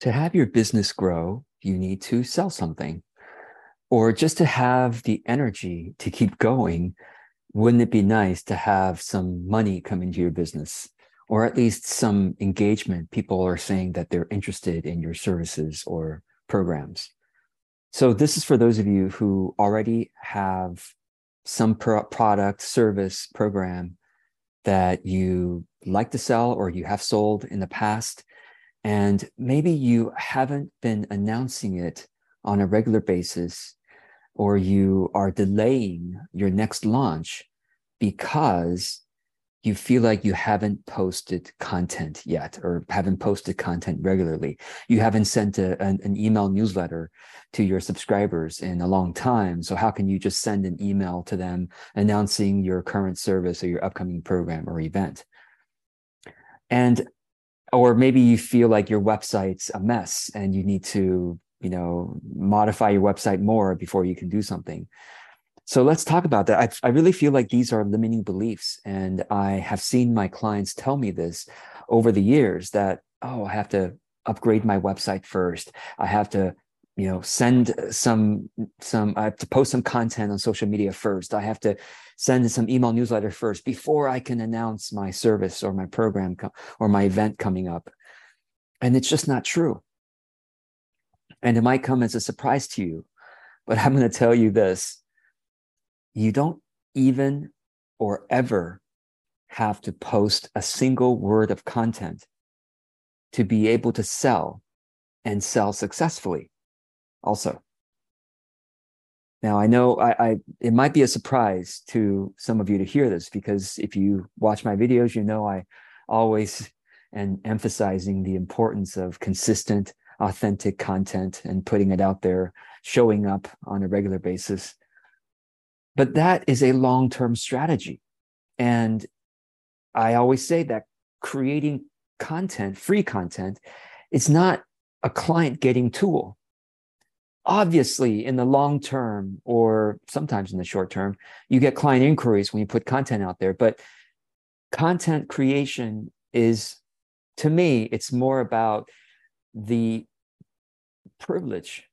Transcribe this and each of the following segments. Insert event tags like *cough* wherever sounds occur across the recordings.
to have your business grow, you need to sell something. Or just to have the energy to keep going, wouldn't it be nice to have some money come into your business? Or at least some engagement. People are saying that they're interested in your services or programs. So, this is for those of you who already have some pro- product, service, program that you like to sell or you have sold in the past and maybe you haven't been announcing it on a regular basis, or you are delaying your next launch because you feel like you haven't posted content yet or haven't posted content regularly. You haven't sent a, an, an, email newsletter to your subscribers in a long time. So, how can you just send an email to them announcing your current service or your upcoming program or event? And or maybe you feel like your website's a mess and you need to you know modify your website more before you can do something. So let's talk about that. I, I really feel like these are limiting beliefs and i have seen my clients tell me this over the years that oh i have to upgrade my website first. I have to you know send some some i have to post some content on social media first. I have to send some email newsletter first before i can announce my service or my program or my event coming up. And it's just not true. And it might come as a surprise to you but *laughs* i'm going to tell you this. You don't even or ever have to post a single word of content to be able to sell and sell successfully. Also. Now, I know I, I, it might be a surprise to some of you to hear this because if you watch my videos, you know I always am emphasizing the importance of consistent, authentic content and putting it out there, showing up on a regular basis. But that is a long term strategy. And I always say that creating content, free content, it's not a client getting tool obviously in the long term or sometimes in the short term you get client inquiries when you put content out there but content creation is to me it's more about the privilege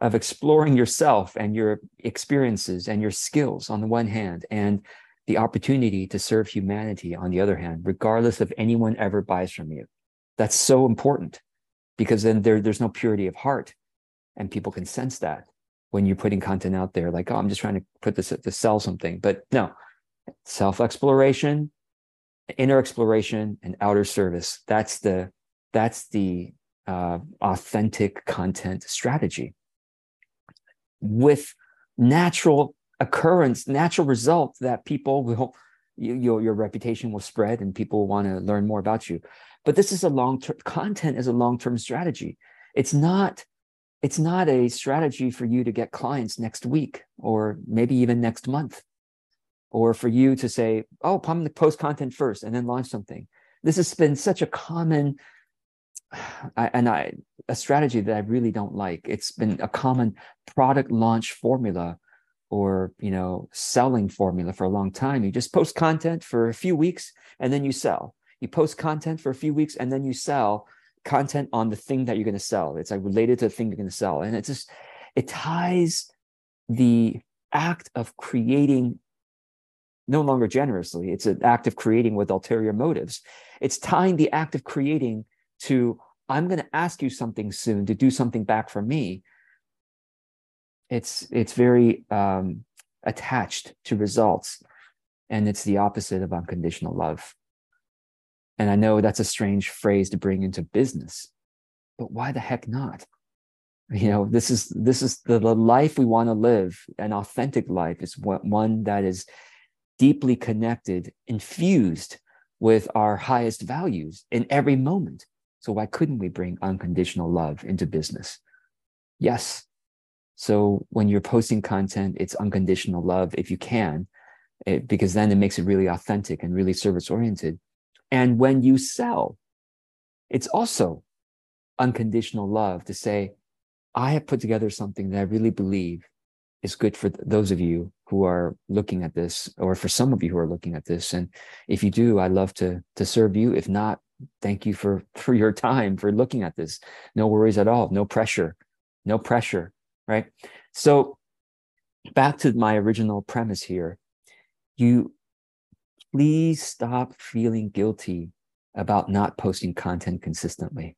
of exploring yourself and your experiences and your skills on the one hand and the opportunity to serve humanity on the other hand regardless if anyone ever buys from you. That's so important because then there, there's no purity of heart and people can sense that when you're putting content out there like oh i'm just trying to put this to sell something. But no self exploration inner exploration and outer service that's the that's the uh, authentic content strategy. With natural occurrence natural result that people will you, your, your reputation will spread and people will want to learn more about you. But this is a long term content is a long term strategy. It's not it's not a strategy for you to get clients next week or maybe even next month or for you to say oh post content first and then launch something. This has been such a common *sighs* and i a strategy that i really don't like. It's been a common product launch formula or you know selling formula for a long time. You just post content for a few weeks and then you sell. You post content for a few weeks and then you sell content on the thing that you're going to sell. It's like related to the thing you're going to sell. And it just, it ties the act of creating no longer generously. It's an act of creating with ulterior motives. It's tying the act of creating to, I'm going to ask you something soon to do something back for me. It's, it's very um, attached to results. And it's the opposite of unconditional love. And I know that's a strange phrase to bring into business, but why the heck not? You know, this is this is the, the life we want to live. An authentic life is one that is deeply connected, infused with our highest values in every moment. So why couldn't we bring unconditional love into business? Yes. So when you're posting content, it's unconditional love if you can, it, because then it makes it really authentic and really service oriented. And when you sell, it's also unconditional love to say, I have put together something that I really believe is good for th- those of you who are looking at this, or for some of you who are looking at this. And if you do, I'd love to, to serve you. If not, thank you for *laughs* for your time for looking at this. No worries at all. No pressure. No pressure. Right? So back to my original premise here. You please stop feeling guilty about not posting content consistently.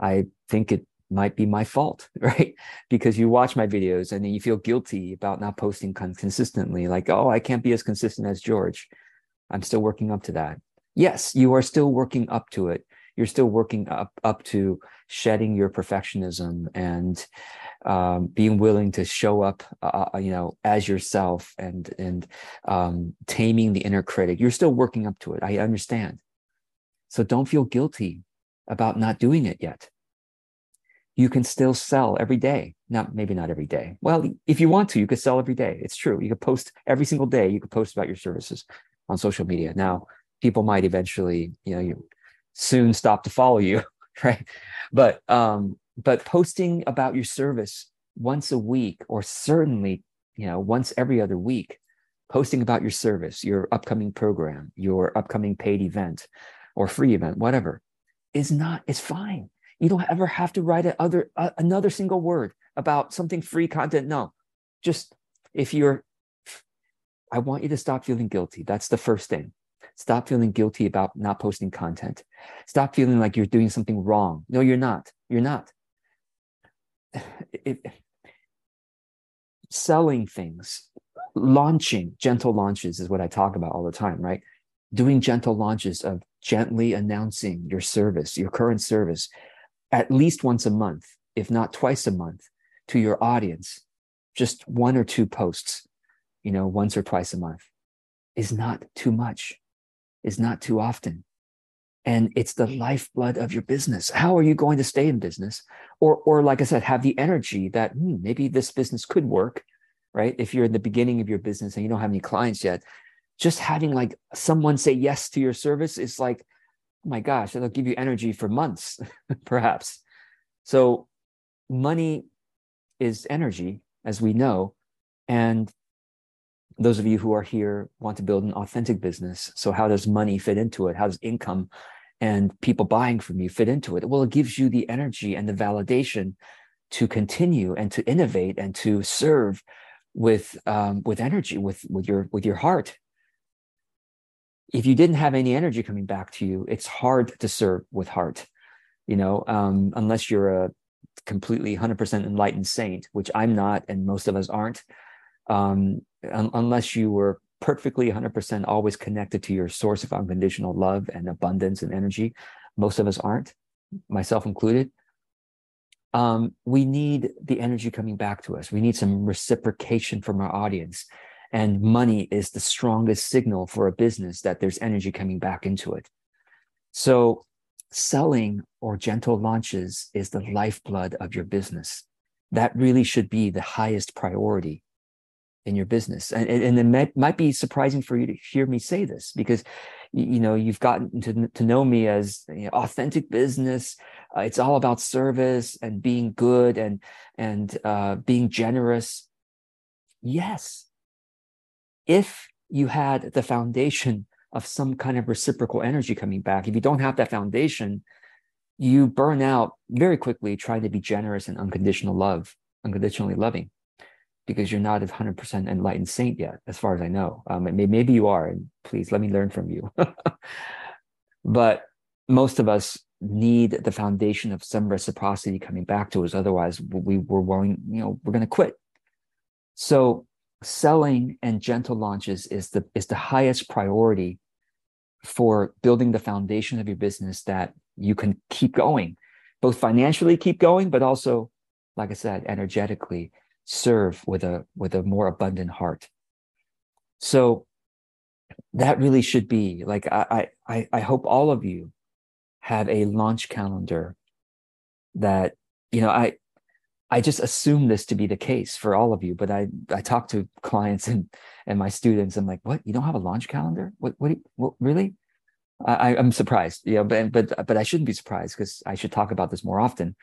I think it might be my fault *laughs* right? Because you watch my videos and then you feel guilty about not posting consistently like oh i can't be as consistent as george. I'm still working up to that. Yes, you are still working up to it. You're still working up up to shedding your perfectionism and um, being willing to show up, uh, uh, you know, as yourself and and um, taming the inner critic. You're still working up to it. I understand. So don't feel guilty about not doing it yet. You can still sell every day. Not maybe not every day. Well, if you want to, you could sell every day. It's true. You could post every single day. You could post about your services on social media. Now, people might eventually, you know, you soon stop to follow you, *laughs* *laughs* right? But um, but posting about your service once a week, or certainly, you know, once every other week, posting about your service, your upcoming program, your upcoming paid event or free event, whatever, is not is fine. You don't ever have to write another uh, another single word about something free content. No, just if you're, I want you to stop feeling guilty. That's the first thing. Stop feeling guilty about not posting content. Stop feeling like you're doing something wrong. No, you're not. You're not. *sighs* It, selling things, launching, gentle launches is what I talk about all the time, right? Doing gentle launches of gently announcing your service, your current service, at least once a month, if not twice a month, to your audience. Just one or two posts, you know, once or twice a month is not too much is not too often. And it's the lifeblood of your business. How are you going to stay in business? Or, or like I said, have the energy that hmm, maybe this business could work, right? If you're in the beginning of your business and you don't have any clients yet, just having like someone say yes to your service is like, oh my gosh, it'll give you energy for months, *laughs* perhaps. So money is energy, as we know. And those of you who are here want to build an authentic business. So, how does money fit into it? How does income and people buying from you fit into it? Well, it gives you the energy and the validation to continue and to innovate and to serve with um, with energy, with with your with your heart. If you didn't have any energy coming back to you, it's hard to serve with heart. You know, um, unless you're a completely 100% enlightened saint, which I'm not, and most of us aren't um, un- unless you were perfectly 100% always connected to your source of unconditional love and abundance and energy. Most of us aren't, myself included. Um, we need the energy coming back to us. We need some reciprocation from our audience. And money is the strongest signal for a business that there's energy coming back into it. So, selling or gentle launches is the lifeblood of your business. That really should be the highest priority in your business. And, and it might, might be surprising for you to hear me say this because you know you've gotten to, to know me as you know, authentic business. Uh, it's all about service and being good and and uh, being generous. Yes. If you had the foundation of some kind of reciprocal energy coming back if you don't have that foundation you burn out very quickly trying to be generous and unconditional love unconditionally loving because you're not a 100% enlightened saint yet, as far as I know. Um, maybe you are, and please let me learn from you. *laughs* but most of us need the foundation of some reciprocity coming back to us. Otherwise, we were willing, you know, we're going to quit. So selling and gentle launches is the is the highest priority for building the foundation of your business that you can keep going, both financially keep going, but also, like I said, energetically serve with a with a more abundant heart. So that really should be like i i i hope all of you have a launch calendar that you know i i just assume this to be the case for all of you but i i talk to clients and and my students i'm like what? You don't have a launch calendar? What what, what really? I, I'm surprised, you know, but but but I shouldn't be surprised because I should talk about this more often,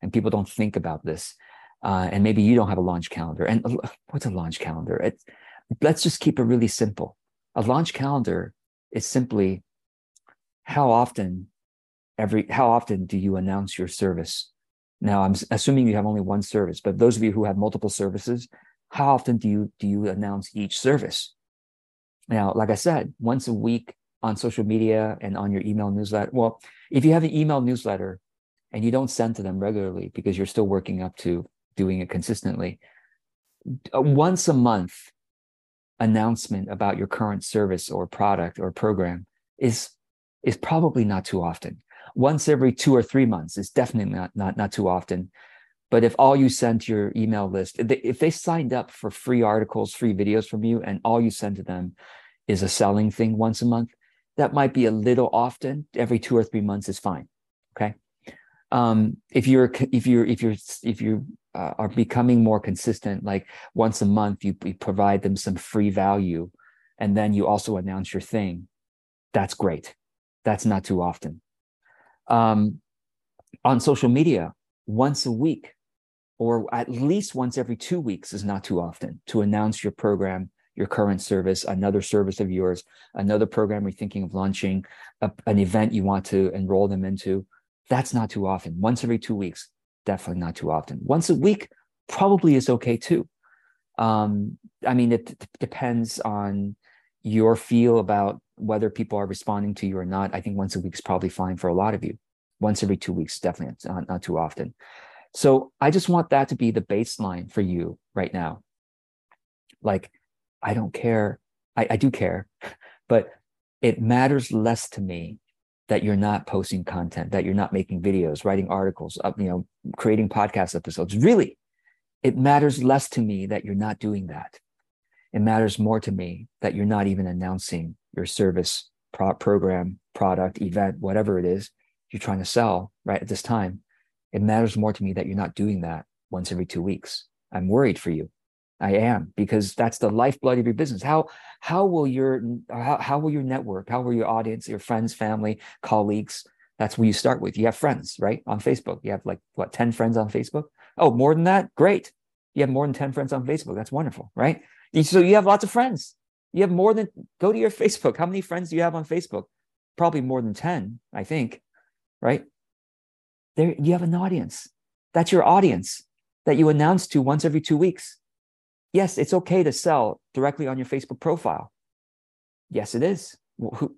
and people don't think about this uh, and maybe you don't have a launch calendar. And what's a launch calendar? Let's just keep it really simple. A launch calendar is simply how often every how often do you announce your service? Now I'm assuming you have only one service, but those of you who have multiple services, how often do you do you announce each service? Now, like I said, once a week on social media and on your email newsletter. Well, if you have an email newsletter and you don't send to them regularly because you're still working up to doing it consistently, once a month announcement about your current service or product or program is is probably not too often. Once every two or three months is definitely not not not too often. But if all you send to your email list, if they, signed up for free articles, free videos from you, and all you send to them is a selling thing once a month, that might be a little often. Every two or three months is fine. Okay. Um, if you're if you're if you're if you uh, are becoming more consistent, like once a month you, you provide them some free value, and then you also announce your thing, that's great. That's not too often. Um, on social media, once a week, or at least once every two weeks is not too often to announce your program, your current service, another service of yours, another program you're thinking of launching, a, an event you want to enroll them into. That's not too often. Once every two weeks, definitely not too often. Once a week probably is okay too. Um, I mean, it, it depends on your feel about whether people are responding to you or not. I think once a week is probably fine for a lot of you. Once every two weeks, definitely not, not too often. So I just want that to be the baseline for you right now. Like, I don't care. I, I do care, *laughs* but it matters less to me that you're not posting content, that you're not making videos, writing articles, you know, creating podcast episodes. Really, it matters less to me that you're not doing that. It matters more to me that you're not even announcing your service, pro- program, product, event, whatever it is you're trying to sell right at this time it matters more to me that you're not doing that once every two weeks. I'm worried for you. I am because that's the lifeblood of your business. How how will your how, how will your network? How will your audience, your friends, family, colleagues? That's where you start with. You have friends, right? On Facebook. You have like what, 10 friends on Facebook? Oh, more than that? Great. You have more than 10 friends on Facebook. That's wonderful, right? So you have lots of friends. You have more than go to your Facebook. How many friends do you have on Facebook? Probably more than 10, I think, right? there you have an audience. That's your audience that you announce to once every two weeks. Yes, it's okay to sell directly on your Facebook profile. Yes, it is. Who,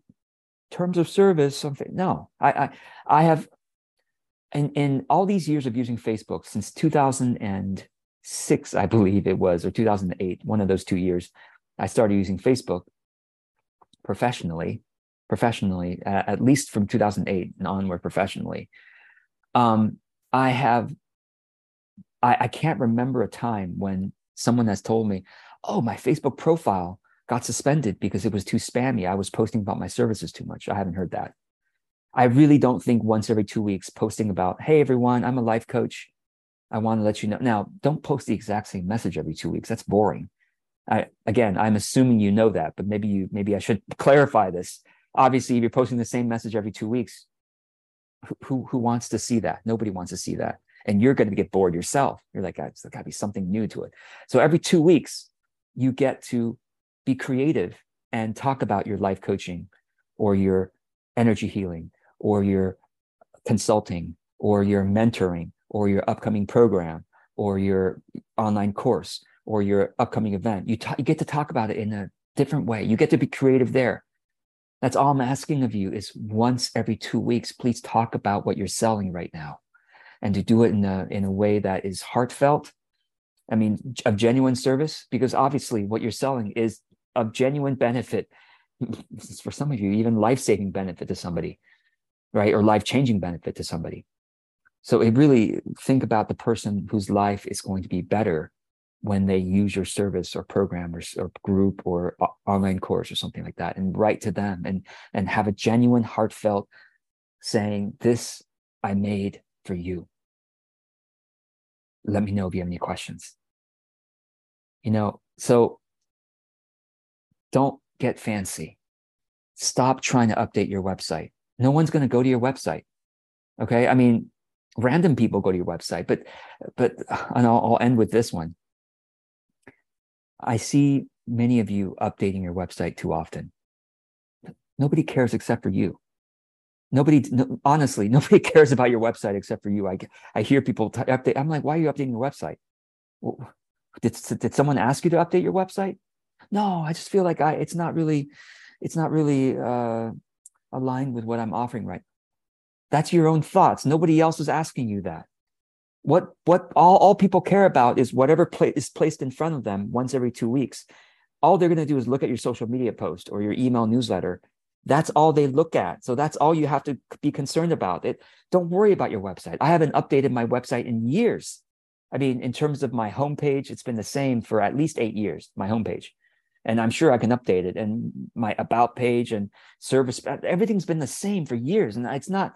terms of service, something. No, I, I, I have, in, in all these years of using Facebook since 2006, I believe it was, or 2008, one of those two years, I started using Facebook professionally, professionally, uh, at least from 2008 and onward professionally um, I have, I, I can't remember a time when someone has told me, oh, my Facebook profile got suspended because it was too spammy. I was posting about my services too much. I haven't heard that. I really don't think once every two weeks posting about, hey, everyone, I'm a life coach. I want to let you know. Now, don't post the exact same message every two weeks. That's boring. I, again, I'm assuming you know that, but maybe you, maybe I should *laughs* clarify this. Obviously, if you're posting the same message every two weeks, who who wants to see that? Nobody wants to see that. And you're going to get bored yourself. You're like, there's got to be something new to it. So every two weeks, you get to be creative and talk about your life coaching or your energy healing or your consulting or your mentoring or your upcoming program or your online course or your upcoming event. You, you get to talk about it in a different way. You get to be creative there. That's all I'm asking of you is once every two weeks, please talk about what you're selling right now and to do it in a, in a way that is heartfelt. I mean, of genuine service, because obviously what you're selling is of genuine benefit. *laughs* For some of you, even life saving benefit to somebody, right? Or life changing benefit to somebody. So it really think about the person whose life is going to be better when they use your service or program or, or group or online course or something like that and write to them and and have a genuine heartfelt saying this i made for you let me know if you have any questions. You know so don't get fancy. Stop trying to update your website. No one's going to go to your website okay? I mean random people go to your website but but and I'll, I'll end with this one. I see many of you updating your website too often. Nobody cares except for you. Nobody, no, honestly, *laughs* nobody cares about your website except for you. I, I hear people t- update. I'm like, why are you updating your website? Did, did someone ask you to update your website? No, I just feel like I, it's not really, it's not really uh, aligned with what I'm offering right. That's your own thoughts. Nobody else is asking you that. What, what all, all people care about is whatever pla- is placed in front of them once every two weeks. All they're going to do is look at your social media post or your email newsletter that's all they look at. So that's all you have to be concerned about. It don't worry about your website. I haven't updated my website in years. I mean, in terms of my homepage, it's been the same for at least eight years, my homepage. And I'm sure I can update it. And my about page and service, everything's been the same for years. And it's not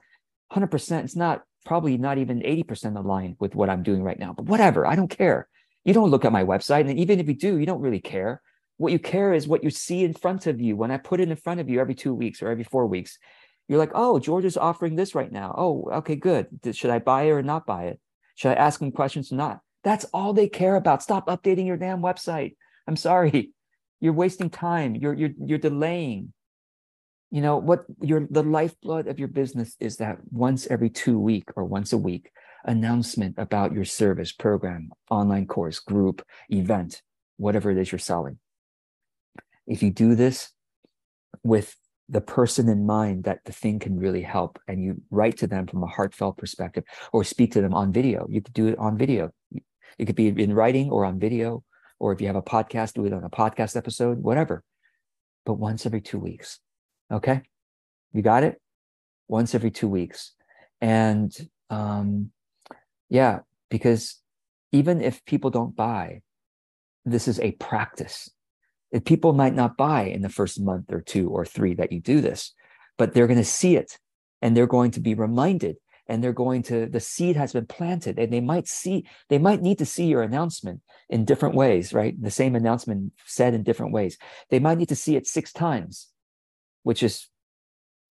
100%, it's not probably not even 80% aligned with what I'm doing right now. But whatever, I don't care. You don't look at my website. And even if you do, you don't really care what you care is what you see in front of you. When I put it in front of you every two weeks or every four weeks, you're like, oh, George is offering this right now. Oh, okay, good. Should I buy it or not buy it? Should I ask him questions or not? That's all they care about. Stop updating your damn website. I'm sorry. You're wasting time. You're you're you're delaying. You know what your the lifeblood of your business is that once every two week or once a week announcement about your service, program, online course, group, event, whatever it is you're selling if you do this with the person in mind that the thing can really help and you write to them from a heartfelt perspective or speak to them on video you could do it on video. It could be in writing or on video or if you have a podcast do it on a podcast episode whatever. But once every two weeks okay? You got it? Once every two weeks. And um yeah because even if people don't buy this is a practice people might not buy in the first month or two or three that you do this, but they're going to see it and they're going to be reminded and they're going to, the seed has been planted and they might see, they might need to see your announcement in different ways, right? The same announcement said in different ways. They might need to see it six times, which is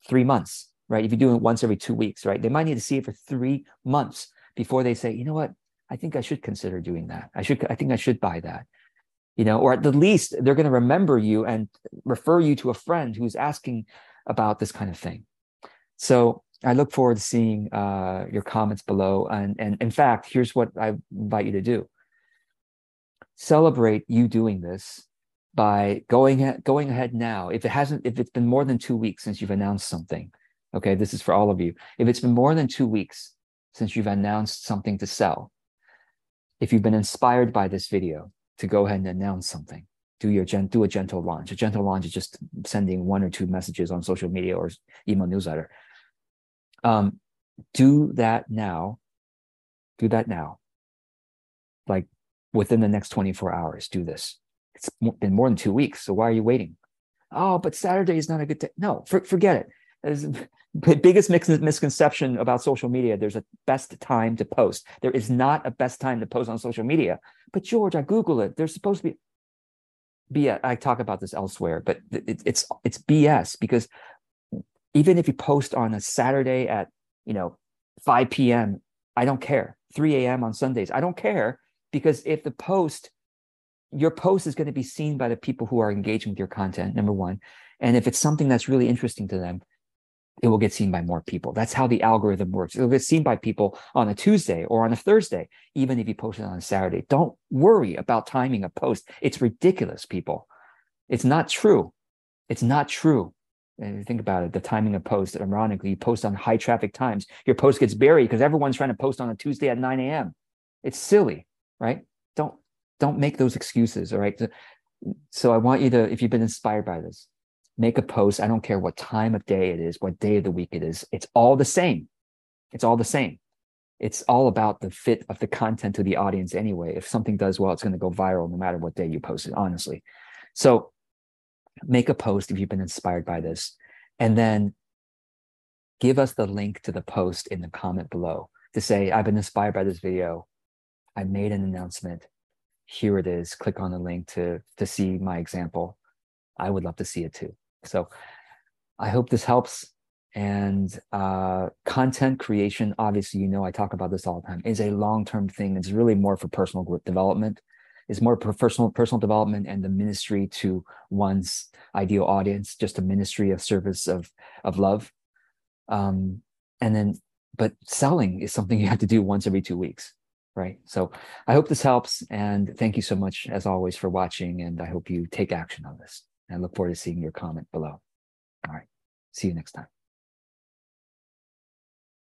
three months, right? If you do it once every two weeks, right? They might need to see it for three months before they say, you know what? I think I should consider doing that. I should, I think I should buy that you know, or at the least they're going to remember you and refer you to a friend who's asking about this kind of thing. So I look forward to seeing uh, your comments below. And, and in fact, here's what I invite you to do. Celebrate you doing this by going, going ahead now. If it hasn't, if it's been more than two weeks since you've announced something, okay, this is for all of you. If it's been more than two weeks since you've announced something to sell, if you've been inspired by this video, to go ahead and announce something. Do your gen- do a gentle launch. A gentle launch is just sending one or two messages on social media or email newsletter. Um, do that now. Do that now. Like within the next 24 hours, do this. It's been more than two weeks. So why are you waiting? Oh, but Saturday is not a good day. No, for, forget it. Biggest misconception about social media. There's a best time to post. There is not a best time to post on social media. But George, I Google it. There's supposed to be. BS. I talk about this elsewhere, but it, it's it's BS because even if you post on a Saturday at you know 5 p.m., I don't care. 3 a.m. on Sundays, I don't care because if the post, your post is going to be seen by the people who are engaging with your content. Number one, and if it's something that's really interesting to them, it will get seen by more people. That's how the algorithm works. It'll get seen by people on a Tuesday or on a Thursday, even if you post it on a Saturday. Don't worry about timing a post. It's ridiculous, people. It's not true. It's not true. And think about it, the timing of post, ironically, you post on high traffic times, your post gets buried because everyone's trying to post on a Tuesday at 9 a.m. It's silly, right? Don't don't make those excuses. All right. So I want you to, if you've been inspired by this, make a post. I don't care what time of day it is, what day of the week it is. It's all the same. It's all the same. It's all about the fit of the content to the audience anyway. If something does well, it's going to go viral no matter what day you post it, honestly. So make a post if you've been inspired by this. And then give us the link to the post in the comment below to say, I've been inspired by this video. I made an announcement. Here it is. Click on the link to, to see my example. I would love to see it too. So I hope this helps. And uh, content creation, obviously, you know, I talk about this all the time, is a long term thing. It's really more for personal development. It's more personal personal development and the ministry to one's ideal audience, just a ministry of service of of love. Um, and then, but selling is something *laughs* you have to do once every two weeks, right? So I hope this helps, and thank you so much as always for watching, and I hope you take action on this. And I look forward to seeing your comment below. All right. See you next time.